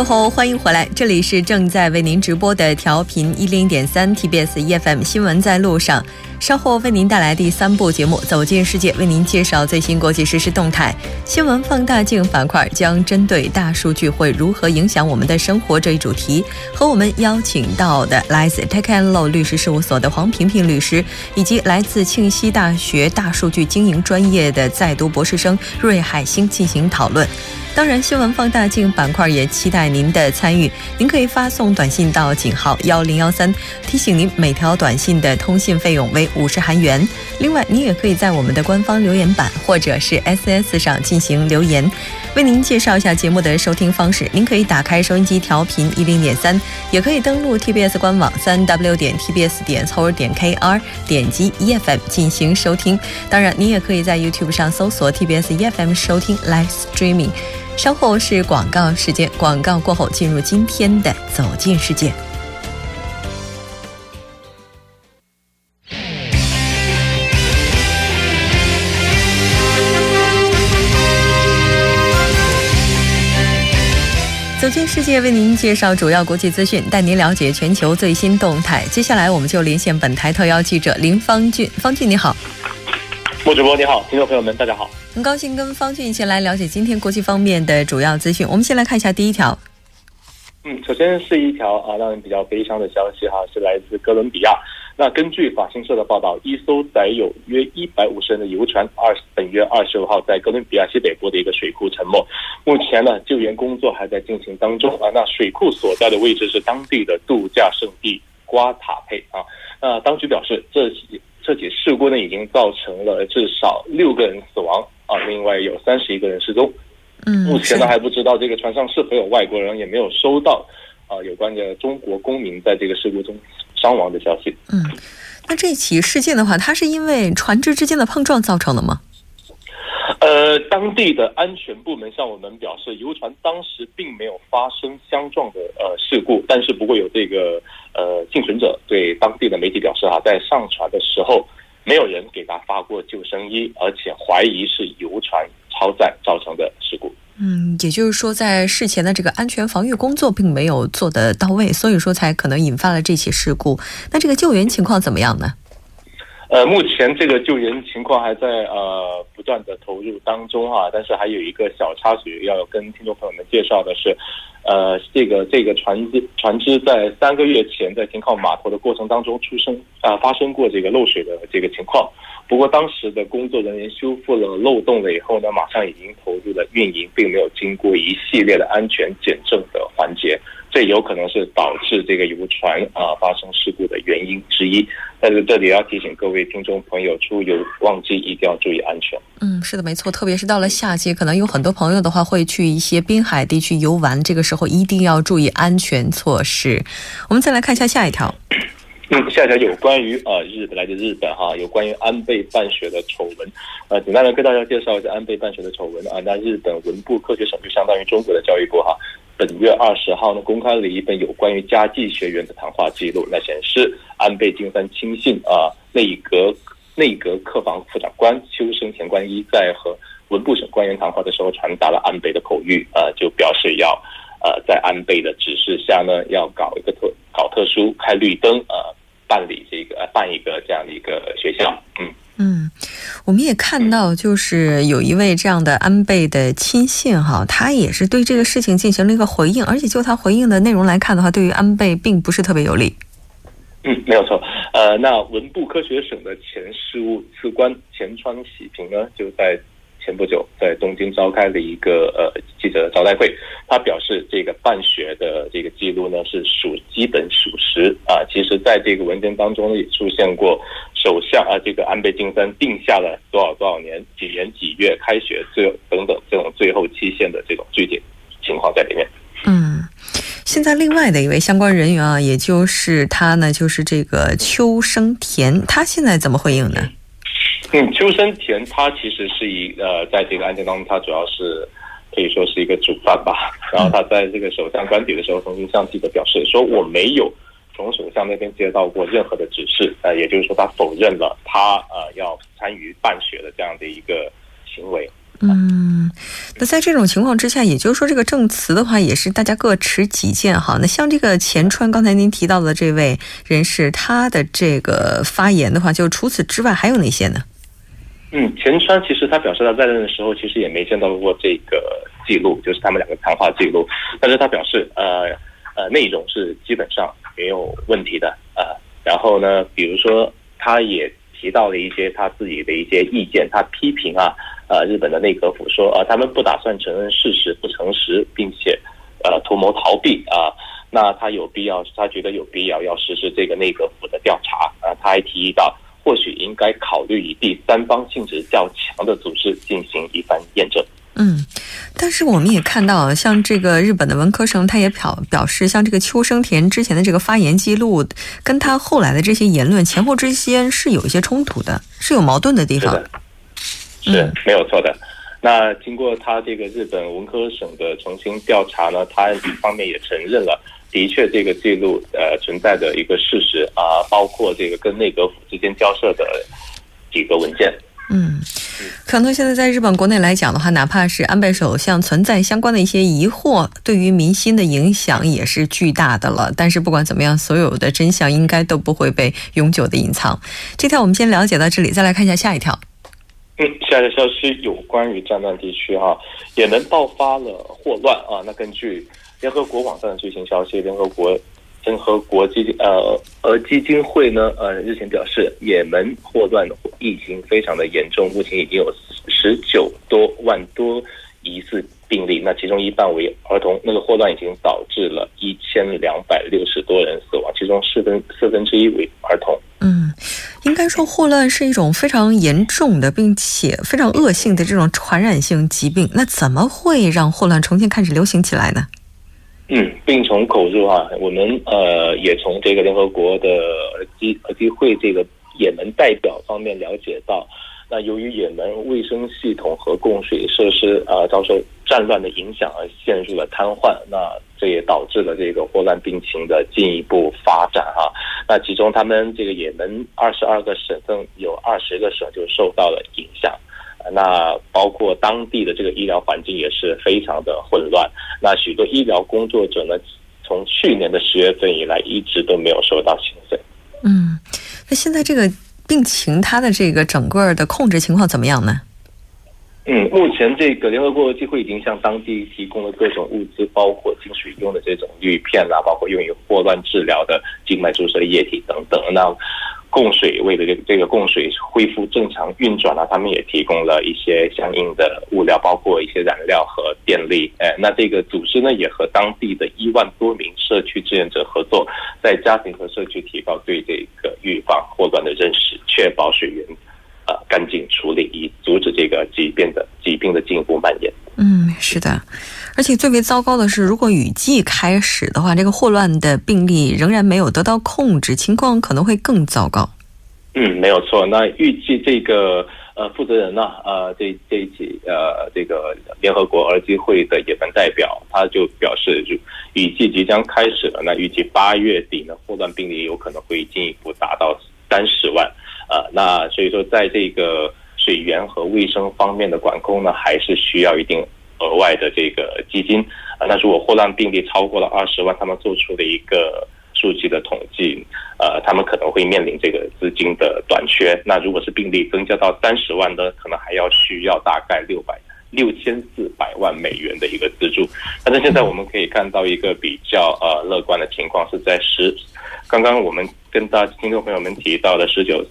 整点过后，欢迎回来，这里是正在为您直播的调频一零点三 TBS EFM 新闻在路上。稍后为您带来第三部节目《走进世界》，为您介绍最新国际实时动态。新闻放大镜板块将针对大数据会如何影响我们的生活这一主题，和我们邀请到的来自 Take and Law 律师事务所的黄萍萍律师，以及来自庆熙大学大数据经营专业的在读博士生芮海星进行讨论。当然，新闻放大镜板块也期待您的参与。您可以发送短信到井号幺零幺三，提醒您每条短信的通信费用为五十韩元。另外，您也可以在我们的官方留言板或者是 SS 上进行留言。为您介绍一下节目的收听方式：您可以打开收音机调频一零点三，也可以登录 TBS 官网三 W 点 TBS 点 c o 点 KR，点击 EFM 进行收听。当然，您也可以在 YouTube 上搜索 TBS EFM 收听 Live Streaming。稍后是广告时间，广告过后进入今天的走进世界。走进世界，为您介绍主要国际资讯，带您了解全球最新动态。接下来，我们就连线本台特邀记者林方俊。方俊，你好。莫主播你好，听众朋友们大家好，很高兴跟方俊一起来了解今天国际方面的主要资讯。我们先来看一下第一条。嗯，首先是一条啊让人比较悲伤的消息哈，是来自哥伦比亚。那根据法新社的报道，一艘载有约一百五十人的游船二本月二十五号在哥伦比亚西北部的一个水库沉没，目前呢救援工作还在进行当中啊。那水库所在的位置是当地的度假胜地瓜塔佩啊。那当局表示这起。这起事故呢，已经造成了至少六个人死亡啊，另外有三十一个人失踪。嗯，目前呢还不知道这个船上是否有外国人，也没有收到啊有关的中国公民在这个事故中伤亡的消息。嗯，那这起事件的话，它是因为船只之间的碰撞造成的吗？呃，当地的安全部门向我们表示，游船当时并没有发生相撞的呃事故，但是不过有这个呃幸存者对当地的媒体表示哈，在上船的时候，没有人给他发过救生衣，而且怀疑是游船超载造成的事故。嗯，也就是说，在事前的这个安全防御工作并没有做得到位，所以说才可能引发了这起事故。那这个救援情况怎么样呢？呃，目前这个救援情况还在呃不断的投入当中啊，但是还有一个小插曲要跟听众朋友们介绍的是，呃，这个这个船只船只在三个月前在停靠码头的过程当中出生啊发生过这个漏水的这个情况，不过当时的工作人员修复了漏洞了以后呢，马上已经投入了运营，并没有经过一系列的安全检证的环节。这有可能是导致这个游船啊发生事故的原因之一。但是这里要提醒各位听众朋友，出游旺季一定要注意安全。嗯，是的，没错，特别是到了夏季，可能有很多朋友的话会去一些滨海地区游玩，这个时候一定要注意安全措施。我们再来看一下下一条。嗯，下一条有关于呃日本来自日本哈，有关于安倍办学的丑闻。呃，简单的跟大家介绍一下安倍办学的丑闻啊。那日本文部科学省就相当于中国的教育部哈。本月二十号呢，公开了一份有关于家计学员的谈话记录，那显示安倍晋三亲信啊，内阁内阁客房副长官秋生田官一在和文部省官员谈话的时候，传达了安倍的口谕，呃，就表示要呃在安倍的指示下呢，要搞一个特搞特殊开绿灯，呃，办理这个办一个这样的一个学校，嗯。嗯，我们也看到，就是有一位这样的安倍的亲信哈，他也是对这个事情进行了一个回应，而且就他回应的内容来看的话，对于安倍并不是特别有利。嗯，没有错。呃，那文部科学省的前事务次官前川喜平呢，就在。前不久，在东京召开了一个呃记者招待会，他表示这个办学的这个记录呢是属基本属实啊。其实，在这个文件当中呢，也出现过首相啊这个安倍晋三定下了多少多少年几年几月开学最等等这种最后期限的这种具体情况在里面。嗯，现在另外的一位相关人员啊，也就是他呢，就是这个秋生田，他现在怎么回应呢？嗯，秋生田他其实是一呃，在这个案件当中，他主要是可以说是一个主犯吧。然后他在这个首相官邸的时候，曾经向记者表示说：“我没有从首相那边接到过任何的指示。”呃，也就是说，他否认了他呃要参与办学的这样的一个行为。嗯，那在这种情况之下，也就是说，这个证词的话，也是大家各持己见哈。那像这个钱川，刚才您提到的这位人士，他的这个发言的话，就除此之外还有哪些呢？嗯，钱川其实他表示他在任的时候，其实也没见到过这个记录，就是他们两个谈话记录。但是他表示，呃呃，内容是基本上没有问题的呃，然后呢，比如说，他也提到了一些他自己的一些意见，他批评啊。呃，日本的内阁府说，呃，他们不打算承认事实不诚实，并且，呃，图谋逃避啊。那他有必要，他觉得有必要要实施这个内阁府的调查啊。他还提议到，或许应该考虑以第三方性质较强的组织进行一番验证。嗯，但是我们也看到，像这个日本的文科生，他也表表示，像这个秋生田之前的这个发言记录，跟他后来的这些言论前后之间是有一些冲突的，是有矛盾的地方。是没有错的。那经过他这个日本文科省的重新调查呢，他一方面也承认了，的确这个记录呃存在的一个事实啊，包括这个跟内阁府之间交涉的几个文件。嗯，可能现在在日本国内来讲的话，哪怕是安倍首相存在相关的一些疑惑，对于民心的影响也是巨大的了。但是不管怎么样，所有的真相应该都不会被永久的隐藏。这条我们先了解到这里，再来看一下下一条。嗯，下一个消息有关于战乱地区哈，也能爆发了霍乱啊。那根据联合国网站的最新消息，联合国联合国基金呃呃基金会呢呃日前表示，也门霍乱疫情非常的严重，目前已经有十九多万多疑似病例，那其中一半为儿童。那个霍乱已经导致了一千两百六十多人死亡，其中四分四分之一为儿童。嗯。应该说，霍乱是一种非常严重的，并且非常恶性的这种传染性疾病。那怎么会让霍乱重新开始流行起来呢？嗯，病从口入啊，我们呃也从这个联合国的机机会这个也门代表方面了解到。那由于也门卫生系统和供水设施啊遭受战乱的影响而陷入了瘫痪，那这也导致了这个霍乱病情的进一步发展哈。那其中他们这个也门二十二个省份有二十个省就受到了影响，那包括当地的这个医疗环境也是非常的混乱。那许多医疗工作者呢，从去年的十月份以来一直都没有收到薪水。嗯，那现在这个。病情它的这个整个的控制情况怎么样呢？嗯，目前这个联合国机会已经向当地提供了各种物资，包括进水用的这种滤片啊，包括用于霍乱治疗的静脉注射液体等等。那供水为了这这个供水恢复正常运转呢，他们也提供了一些相应的物料，包括一些燃料和电力。哎，那这个组织呢，也和当地的一万多名社区志愿者合作，在家庭和社区提高对这个预防霍乱的认识，确保水源呃干净处理，以阻止这个疾病的疾病的进一步蔓延。嗯，是的。而且最为糟糕的是，如果雨季开始的话，这个霍乱的病例仍然没有得到控制，情况可能会更糟糕。嗯，没有错。那预计这个呃负责人呢，呃，这这一起呃这个联合国儿基会的也门代表，他就表示，就雨季即将开始了。那预计八月底呢，霍乱病例有可能会进一步达到三十万。呃，那所以说，在这个水源和卫生方面的管控呢，还是需要一定。额外的这个基金啊，那如果霍乱病例超过了二十万，他们做出的一个数据的统计，呃，他们可能会面临这个资金的短缺。那如果是病例增加到三十万呢，可能还要需要大概六百六千四百万美元的一个资助。但是现在我们可以看到一个比较呃乐观的情况是在十，刚刚我们跟大听众朋友们提到的十九。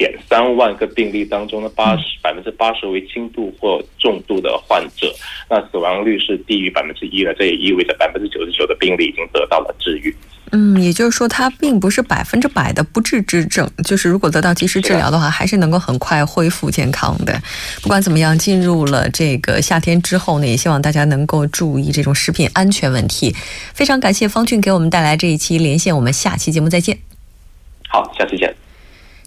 点三万个病例当中呢，八十百分之八十为轻度或重度的患者，那死亡率是低于百分之一的，这也意味着百分之九十九的病例已经得到了治愈。嗯，也就是说，它并不是百分之百的不治之症，就是如果得到及时治疗的话，还是能够很快恢复健康的。不管怎么样，进入了这个夏天之后呢，也希望大家能够注意这种食品安全问题。非常感谢方俊给我们带来这一期连线，我们下期节目再见。好，下期见。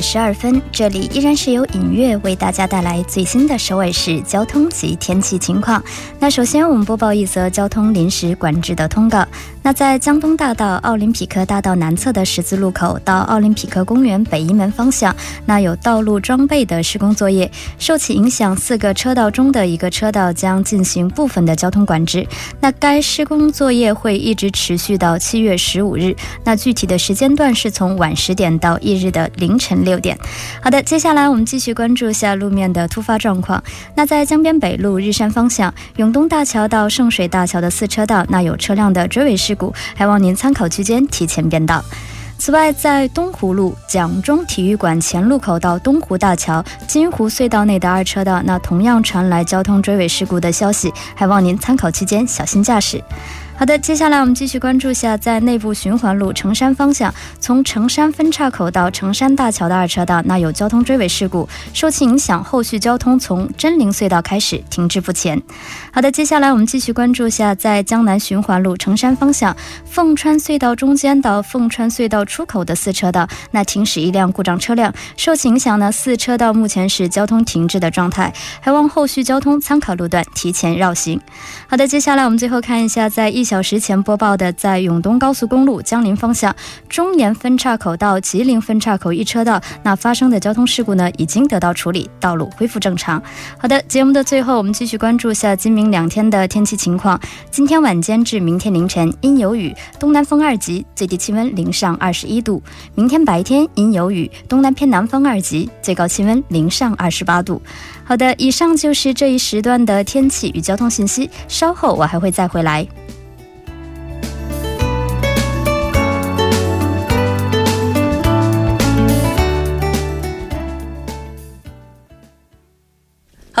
十二分，这里依然是由影月为大家带来最新的首尔市交通及天气情况。那首先我们播报一则交通临时管制的通告。那在江东大道奥林匹克大道南侧的十字路口到奥林匹克公园北一门方向，那有道路装备的施工作业，受其影响，四个车道中的一个车道将进行部分的交通管制。那该施工作业会一直持续到七月十五日。那具体的时间段是从晚十点到翌日的凌晨六六点。好的，接下来我们继续关注一下路面的突发状况。那在江边北路日山方向永东大桥到圣水大桥的四车道，那有车辆的追尾事故，还望您参考区间提前变道。此外，在东湖路蒋中体育馆前路口到东湖大桥金湖隧道内的二车道，那同样传来交通追尾事故的消息，还望您参考期间小心驾驶。好的，接下来我们继续关注下，在内部循环路城山方向，从城山分岔口到城山大桥的二车道，那有交通追尾事故，受其影响，后续交通从真灵隧道开始停滞不前。好的，接下来我们继续关注下，在江南循环路城山方向，凤川隧道中间到凤川隧道出口的四车道，那停驶一辆故障车辆，受其影响呢，四车道目前是交通停滞的状态，还望后续交通参考路段提前绕行。好的，接下来我们最后看一下，在一。小时前播报的，在永东高速公路江陵方向中岩分岔口到吉林分岔口一车道，那发生的交通事故呢，已经得到处理，道路恢复正常。好的，节目的最后，我们继续关注下今明两天的天气情况。今天晚间至明天凌晨阴有雨，东南风二级，最低气温零上二十一度。明天白天阴有雨，东南偏南风二级，最高气温零上二十八度。好的，以上就是这一时段的天气与交通信息，稍后我还会再回来。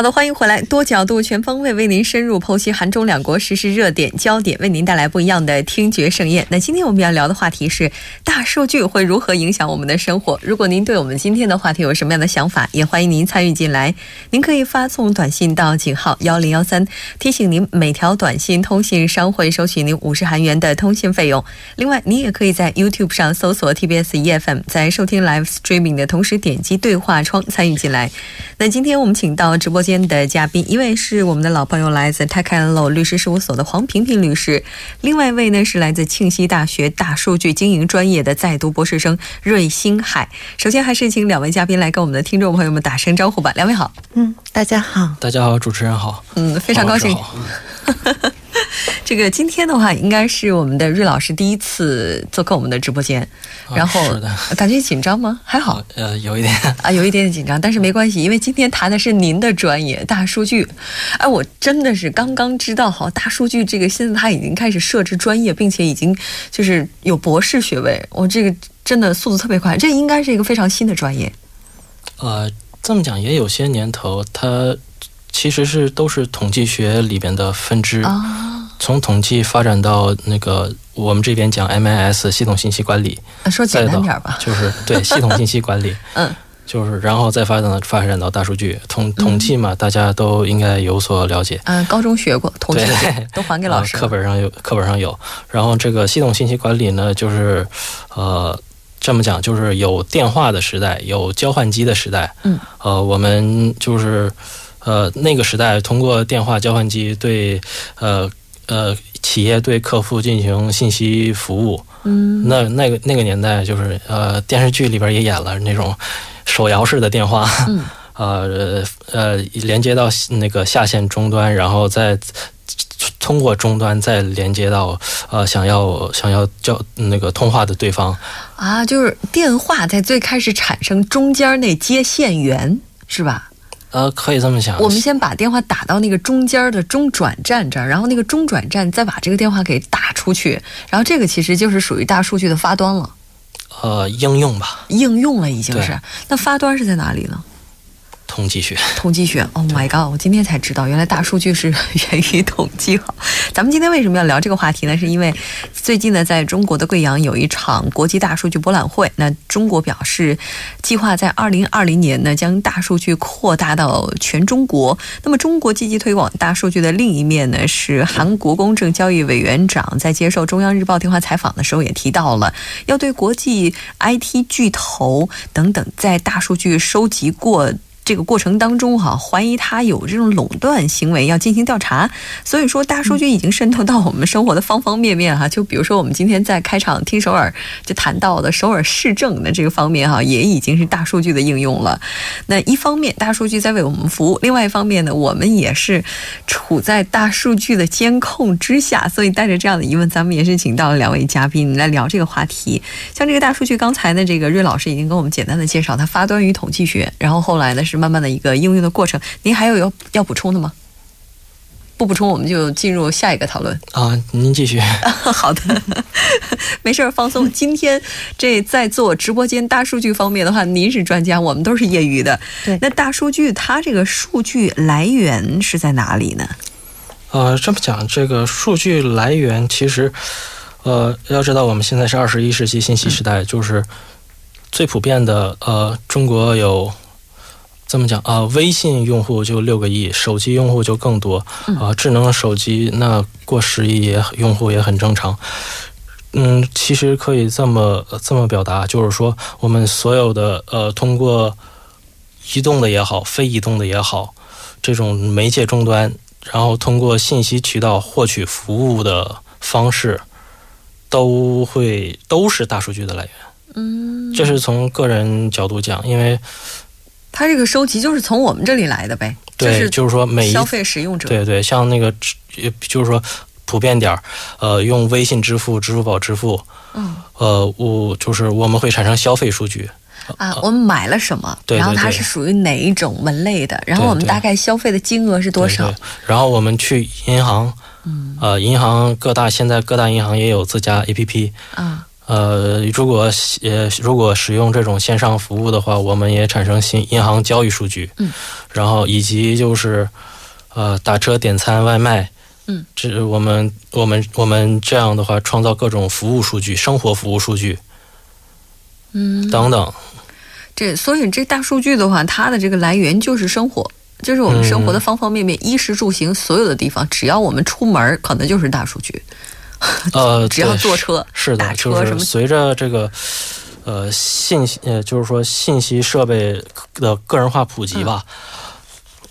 好的，欢迎回来，多角度、全方位为您深入剖析韩中两国实时热点焦点，为您带来不一样的听觉盛宴。那今天我们要聊的话题是大数据会如何影响我们的生活？如果您对我们今天的话题有什么样的想法，也欢迎您参与进来。您可以发送短信到井号幺零幺三，提醒您每条短信通信商会收取您五十韩元的通信费用。另外，您也可以在 YouTube 上搜索 TBS EFM，在收听 Live Streaming 的同时点击对话窗参与进来。那今天我们请到直播间。间的嘉宾，一位是我们的老朋友，来自泰康乐律师事务所的黄平平律师；另外一位呢是来自庆熙大学大数据经营专业的在读博士生瑞星海。首先，还是请两位嘉宾来跟我们的听众朋友们打声招呼吧。两位好，嗯，大家好，大家好，主持人好，嗯，非常高兴。这个今天的话，应该是我们的瑞老师第一次做客我们的直播间，然后感觉紧张吗？还好，呃，有一点啊，有一点点紧张，但是没关系，因为今天谈的是您的专业大数据。哎，我真的是刚刚知道，好，大数据这个现在他已经开始设置专业，并且已经就是有博士学位，我这个真的速度特别快，这应该是一个非常新的专业。呃，这么讲也有些年头，它。其实是都是统计学里边的分支，从统计发展到那个我们这边讲 MIS 系统信息管理，说简单点吧，就是对 系统信息管理，嗯，就是然后再发展到发展到大数据。统统计嘛，大家都应该有所了解，嗯，高中学过统计，都还给老师，课本上有课本上有。然后这个系统信息管理呢，就是呃这么讲，就是有电话的时代，有交换机的时代，嗯，呃，我们就是。呃，那个时代通过电话交换机对，呃呃，企业对客户进行信息服务。嗯，那那个那个年代就是呃，电视剧里边也演了那种手摇式的电话。嗯，呃呃，连接到那个下线终端，然后再通过终端再连接到呃想要想要叫那个通话的对方。啊，就是电话在最开始产生中间那接线员是吧？呃，可以这么想。我们先把电话打到那个中间的中转站这儿，然后那个中转站再把这个电话给打出去，然后这个其实就是属于大数据的发端了。呃，应用吧。应用了已经是。那发端是在哪里呢？统计学，统计学，Oh my god！我今天才知道，原来大数据是 源于统计。好，咱们今天为什么要聊这个话题呢？是因为最近呢，在中国的贵阳有一场国际大数据博览会。那中国表示，计划在二零二零年呢，将大数据扩大到全中国。那么，中国积极推广大数据的另一面呢，是韩国公正交易委员长在接受中央日报电话采访的时候也提到了，要对国际 IT 巨头等等在大数据收集过。这个过程当中，哈，怀疑他有这种垄断行为，要进行调查。所以说，大数据已经渗透到我们生活的方方面面，哈。就比如说，我们今天在开场听首尔就谈到的首尔市政的这个方面，哈，也已经是大数据的应用了。那一方面，大数据在为我们服务；另外一方面呢，我们也是处在大数据的监控之下。所以，带着这样的疑问，咱们也是请到了两位嘉宾来聊这个话题。像这个大数据，刚才呢，这个瑞老师已经跟我们简单的介绍，它发端于统计学，然后后来呢是。慢慢的一个应用的过程，您还有要要补充的吗？不补充，我们就进入下一个讨论啊。您继续。好的，没事儿放松。今天这在做直播间大数据方面的话，您是专家，我们都是业余的。对，那大数据它这个数据来源是在哪里呢？呃，这么讲，这个数据来源其实，呃，要知道我们现在是二十一世纪信息时代，就是最普遍的，呃，中国有。这么讲啊，微信用户就六个亿，手机用户就更多啊。智能手机那过十亿也用户也很正常。嗯，其实可以这么这么表达，就是说我们所有的呃，通过移动的也好，非移动的也好，这种媒介终端，然后通过信息渠道获取服务的方式，都会都是大数据的来源。嗯，这是从个人角度讲，因为。它这个收集就是从我们这里来的呗，对，就是说每消费使用者，对对，像那个，就是说普遍点儿，呃，用微信支付、支付宝支付，嗯，呃，我就是我们会产生消费数据啊，我们买了什么，然后它是属于哪一种门类的，然后我们大概消费的金额是多少，然后我们去银行，嗯，呃，银行各大现在各大银行也有自家 APP，啊。呃，如果呃如果使用这种线上服务的话，我们也产生新银行交易数据，嗯，然后以及就是呃打车、点餐、外卖，嗯，这我们我们我们这样的话，创造各种服务数据、生活服务数据，嗯，等等。这所以这大数据的话，它的这个来源就是生活，就是我们生活的方方面面，衣食住行所有的地方，只要我们出门，可能就是大数据。呃，只要坐车是的，就是随着这个呃信息呃，就是说信息设备的个人化普及吧，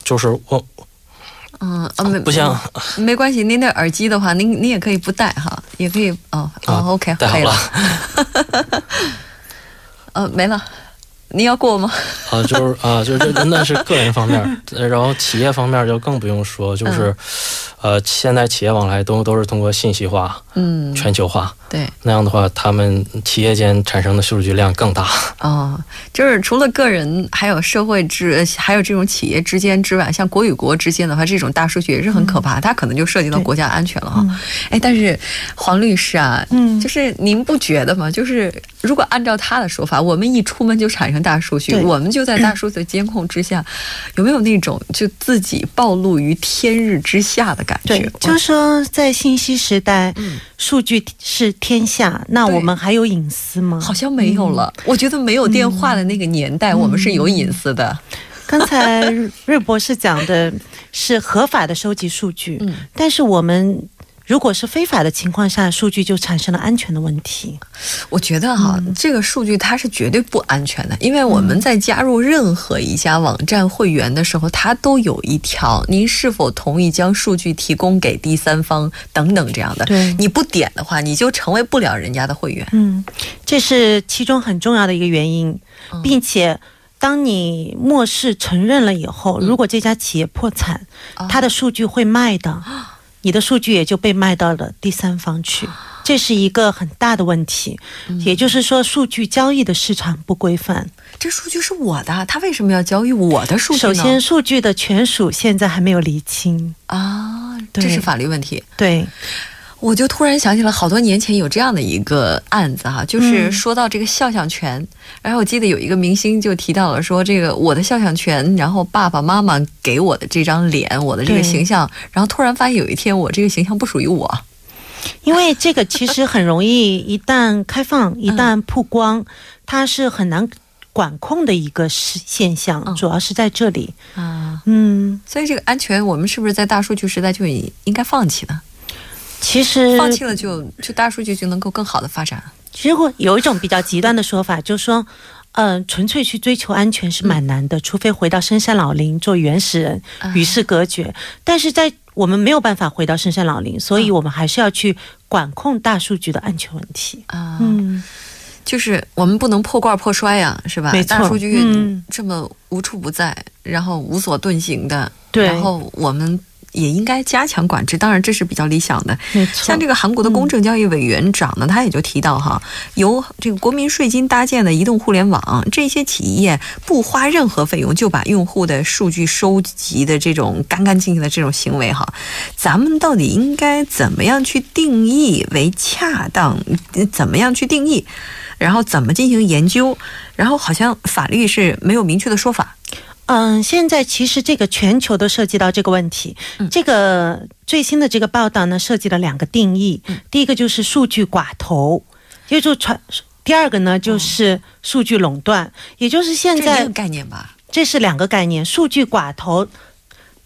就是我嗯啊没不行没关系，您那耳机的话，您您也可以不戴哈，也可以哦哦，OK 可以了，呃没了，你要过吗？啊，就是啊，就是这那是个人方面，然后企业方面就更不用说，就是。呃，现在企业往来都都是通过信息化，嗯，全球化。对，那样的话，他们企业间产生的数据量更大。哦，就是除了个人，还有社会之，还有这种企业之间之外，像国与国之间的话，这种大数据也是很可怕，它可能就涉及到国家安全了哈。哎，但是黄律师啊，嗯，就是您不觉得吗？就是如果按照他的说法，我们一出门就产生大数据，我们就在大数据监控之下，有没有那种就自己暴露于天日之下的感觉？对，就是说在信息时代，嗯，数据是。天下，那我们还有隐私吗？好像没有了。我觉得没有电话的那个年代，我们是有隐私的。刚才瑞博士讲的是合法的收集数据，嗯，但是我们。如果是非法的情况下，数据就产生了安全的问题。我觉得哈，这个数据它是绝对不安全的，因为我们在加入任何一家网站会员的时候，它都有一条：您是否同意将数据提供给第三方等等这样的。对，你不点的话，你就成为不了人家的会员。嗯，这是其中很重要的一个原因，并且当你漠视承认了以后，如果这家企业破产，它的数据会卖的。你的数据也就被卖到了第三方去，这是一个很大的问题。也就是说，数据交易的市场不规范。这数据是我的，他为什么要交易我的数据呢？首先，数据的权属现在还没有厘清啊，这是法律问题。对，我就突然想起了好多年前有这样的一个案子哈，就是说到这个肖像权，然后我记得有一个明星就提到了说这个我的肖像权，然后爸爸妈妈给我的这张脸，我的这个形象，然后突然发现有一天我这个形象不属于我，因为这个其实很容易，一旦开放，一旦曝光，它是很难管控的一个现现象，主要是在这里啊，嗯，所以这个安全，我们是不是在大数据时代就应该放弃呢？其实放弃了就就大数据就能够更好的发展。其实有一种比较极端的说法，就是说，嗯，纯粹去追求安全是蛮难的，除非回到深山老林做原始人与世隔绝。但是在我们没有办法回到深山老林，所以我们还是要去管控大数据的安全问题啊。嗯，就是我们不能破罐破摔呀，是吧？没错，大数据这么无处不在，然后无所遁形的，对，然后我们。也应该加强管制，当然这是比较理想的。没错，像这个韩国的公正交易委员长呢，他也就提到哈，由这个国民税金搭建的移动互联网，这些企业不花任何费用就把用户的数据收集的这种干干净净的这种行为哈，咱们到底应该怎么样去定义为恰当？怎么样去定义？然后怎么进行研究？然后好像法律是没有明确的说法。嗯，现在其实这个全球都涉及到这个问题。这个最新的这个报道呢，涉及了两个定义。第一个就是数据寡头，也就传；第二个呢就是数据垄断，也就是现在概念吧。这是两个概念，数据寡头。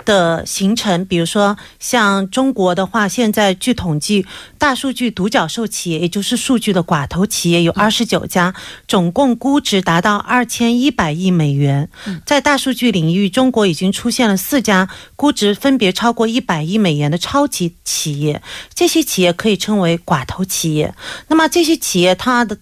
的形成，比如说像中国的话，现在据统计，大数据独角兽企业，也就是数据的寡头企业有二十九家，总共估值达到二千一百亿美元。在大数据领域，中国已经出现了四家估值分别超过一百亿美元的超级企业，这些企业可以称为寡头企业。那么这些企业它的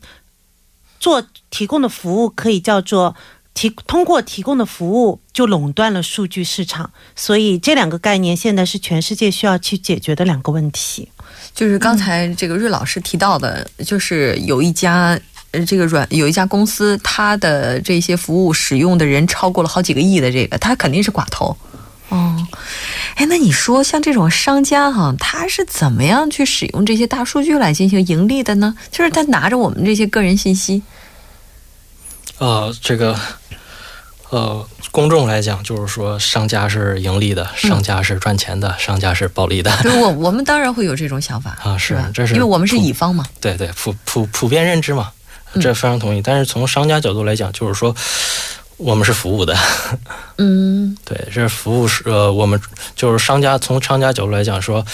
做提供的服务可以叫做。提通过提供的服务就垄断了数据市场，所以这两个概念现在是全世界需要去解决的两个问题。就是刚才这个瑞老师提到的，就是有一家呃这个软有一家公司，它的这些服务使用的人超过了好几个亿的这个，它肯定是寡头。哦，哎，那你说像这种商家哈，他是怎么样去使用这些大数据来进行盈利的呢？就是他拿着我们这些个人信息。呃，这个，呃，公众来讲，就是说，商家是盈利的，商家是赚钱的，商家是暴利的。我我们当然会有这种想法啊，是，这是因为我们是乙方嘛。对对，普普普遍认知嘛，这非常同意。但是从商家角度来讲，就是说，我们是服务的。嗯，对，这服务是呃，我们就是商家从商家角度来讲说，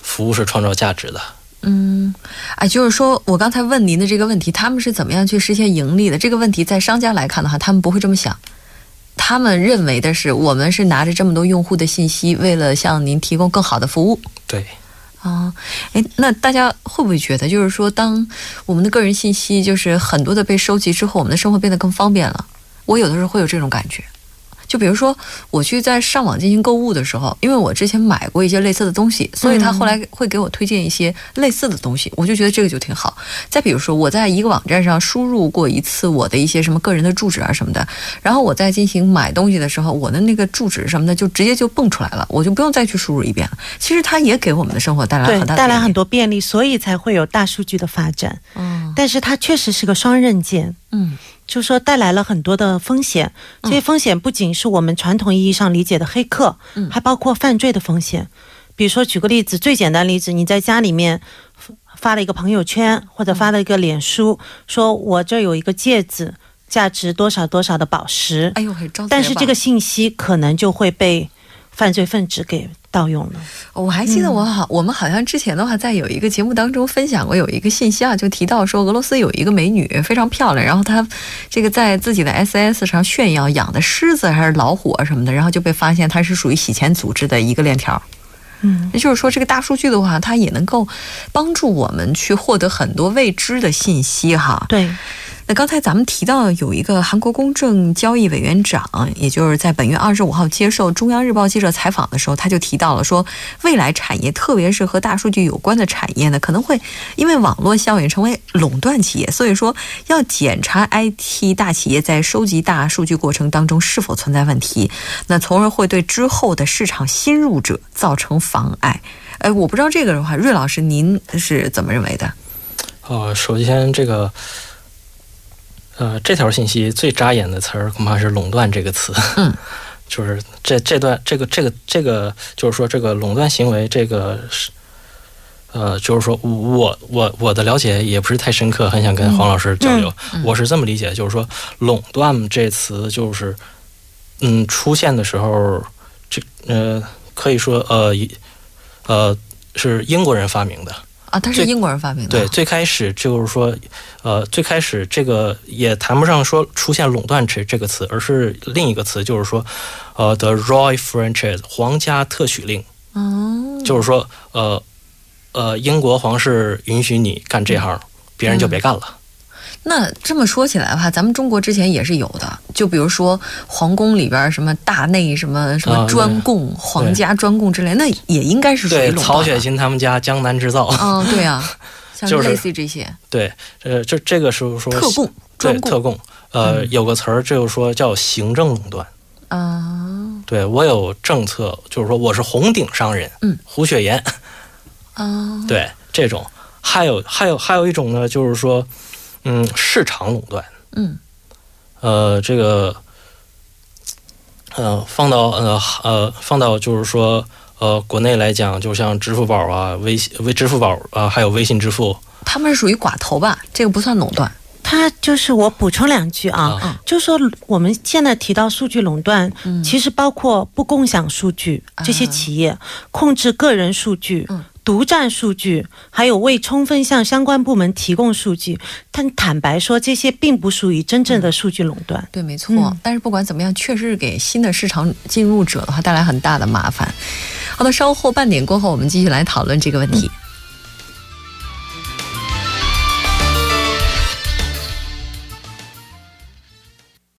服务是创造价值的。嗯，哎，就是说我刚才问您的这个问题，他们是怎么样去实现盈利的？这个问题在商家来看的话，他们不会这么想，他们认为的是，我们是拿着这么多用户的信息，为了向您提供更好的服务。对，啊，哎，那大家会不会觉得，就是说，当我们的个人信息就是很多的被收集之后，我们的生活变得更方便了？我有的时候会有这种感觉。就比如说，我去在上网进行购物的时候，因为我之前买过一些类似的东西，所以他后来会给我推荐一些类似的东西，我就觉得这个就挺好。再比如说，我在一个网站上输入过一次我的一些什么个人的住址啊什么的，然后我在进行买东西的时候，我的那个住址什么的就直接就蹦出来了，我就不用再去输入一遍了。其实它也给我们的生活带来很大带来很多便利，所以才会有大数据的发展。嗯，但是它确实是个双刃剑。嗯。就说带来了很多的风险，这些风险不仅是我们传统意义上理解的黑客，还包括犯罪的风险。比如说，举个例子，最简单例子，你在家里面发了一个朋友圈，或者发了一个脸书，说我这有一个戒指，价值多少多少的宝石，哎呦，但是这个信息可能就会被犯罪分子给。盗用了，我还记得我好，我们好像之前的话在有一个节目当中分享过有一个信息啊，就提到说俄罗斯有一个美女非常漂亮，然后她这个在自己的 S S 上炫耀养的狮子还是老虎啊什么的，然后就被发现她是属于洗钱组织的一个链条。嗯，也就是说这个大数据的话，它也能够帮助我们去获得很多未知的信息哈。对。那刚才咱们提到有一个韩国公正交易委员长，也就是在本月二十五号接受中央日报记者采访的时候，他就提到了说，未来产业，特别是和大数据有关的产业呢，可能会因为网络效应成为垄断企业，所以说要检查 IT 大企业在收集大数据过程当中是否存在问题，那从而会对之后的市场新入者造成妨碍。哎，我不知道这个的话，瑞老师您是怎么认为的？呃，首先这个，呃，这条信息最扎眼的词儿恐怕是“垄断”这个词。嗯，就是这这段这个这个这个，就是说这个垄断行为，这个是，呃，就是说我我我的了解也不是太深刻，很想跟黄老师交流。我是这么理解，就是说“垄断”这词，就是嗯出现的时候，这呃可以说呃呃是英国人发明的。啊，它是英国人发明的。对，最开始就是说，呃，最开始这个也谈不上说出现垄断这这个词，而是另一个词，就是说，呃，the royal franchise 皇家特许令。哦。就是说，呃，呃，英国皇室允许你干这行，别人就别干了。那这么说起来的话，咱们中国之前也是有的，就比如说皇宫里边什么大内什么什么专供、皇家专供之类，那也应该是属于。曹雪芹他们家江南制造。嗯，对啊，像类似于这些。对，呃，这这个是说特供、专供、特供。呃，有个词儿就是说叫行政垄断。啊。对我有政策，就是说我是红顶商人。嗯。胡雪岩。啊。对，这种还有还有还有一种呢，就是说。嗯，市场垄断。嗯，呃，这个，呃，放到呃呃放到就是说呃国内来讲，就像支付宝啊、微信、微支付宝啊，还有微信支付，他们是属于寡头吧？这个不算垄断。他就是我补充两句啊，就是说我们现在提到数据垄断，其实包括不共享数据这些企业控制个人数据。独占数据，还有未充分向相关部门提供数据，但坦白说，这些并不属于真正的数据垄断。对，没错。但是不管怎么样，确实是给新的市场进入者的话带来很大的麻烦。好的，稍后半点过后，我们继续来讨论这个问题。